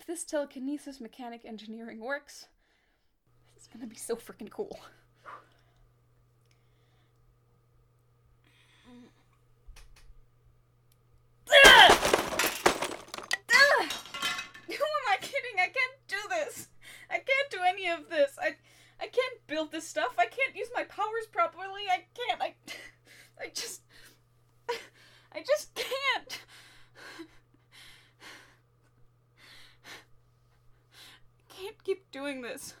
If this telekinesis mechanic engineering works, it's gonna be so freaking cool. Who am I kidding? I can't do this. I can't do any of this. I I can't build this stuff. I can't use my powers properly. I can't. I I just I just can't. I can't keep doing this.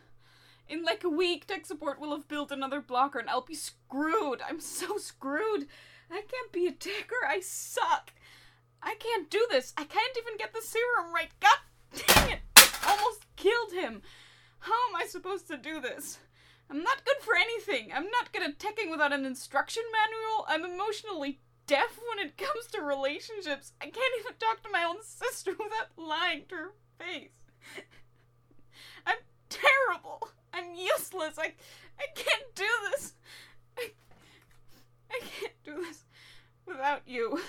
In like a week, tech support will have built another blocker and I'll be screwed. I'm so screwed. I can't be a taker. I suck. I can't do this. I can't even get the serum right. God dang it. I almost killed him. How am I supposed to do this? I'm not good for anything. I'm not good at teching without an instruction manual. I'm emotionally deaf when it comes to relationships. I can't even talk to my own sister without lying to her face. I'm terrible. I'm useless. I I can't do this. I, I can't do this without you.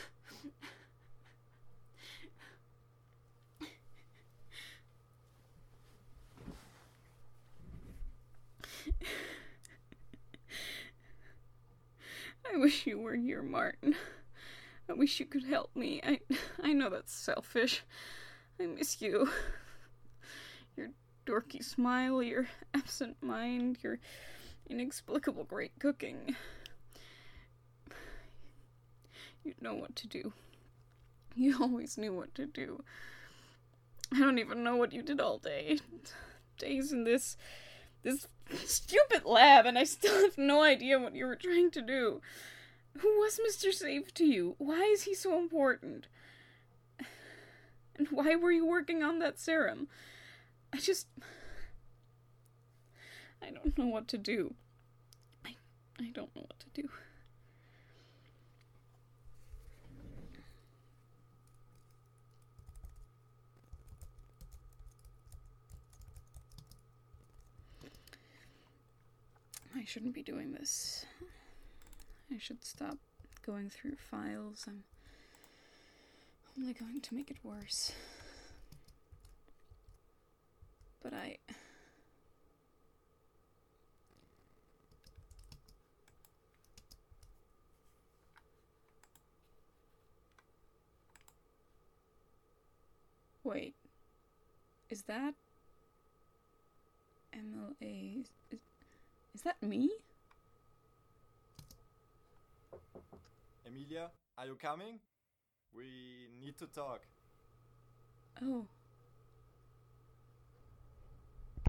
I wish you were here, Martin. I wish you could help me. I I know that's selfish. I miss you. Dorky smile, your absent mind, your inexplicable great cooking. You know what to do. You always knew what to do. I don't even know what you did all day. Days in this this stupid lab, and I still have no idea what you were trying to do. Who was Mr. Safe to you? Why is he so important? And why were you working on that serum? I just. I don't know what to do. I, I don't know what to do. I shouldn't be doing this. I should stop going through files. I'm only going to make it worse. But I. Wait. Is that. MLA. Is, is that me? Emilia, are you coming? We need to talk. Oh,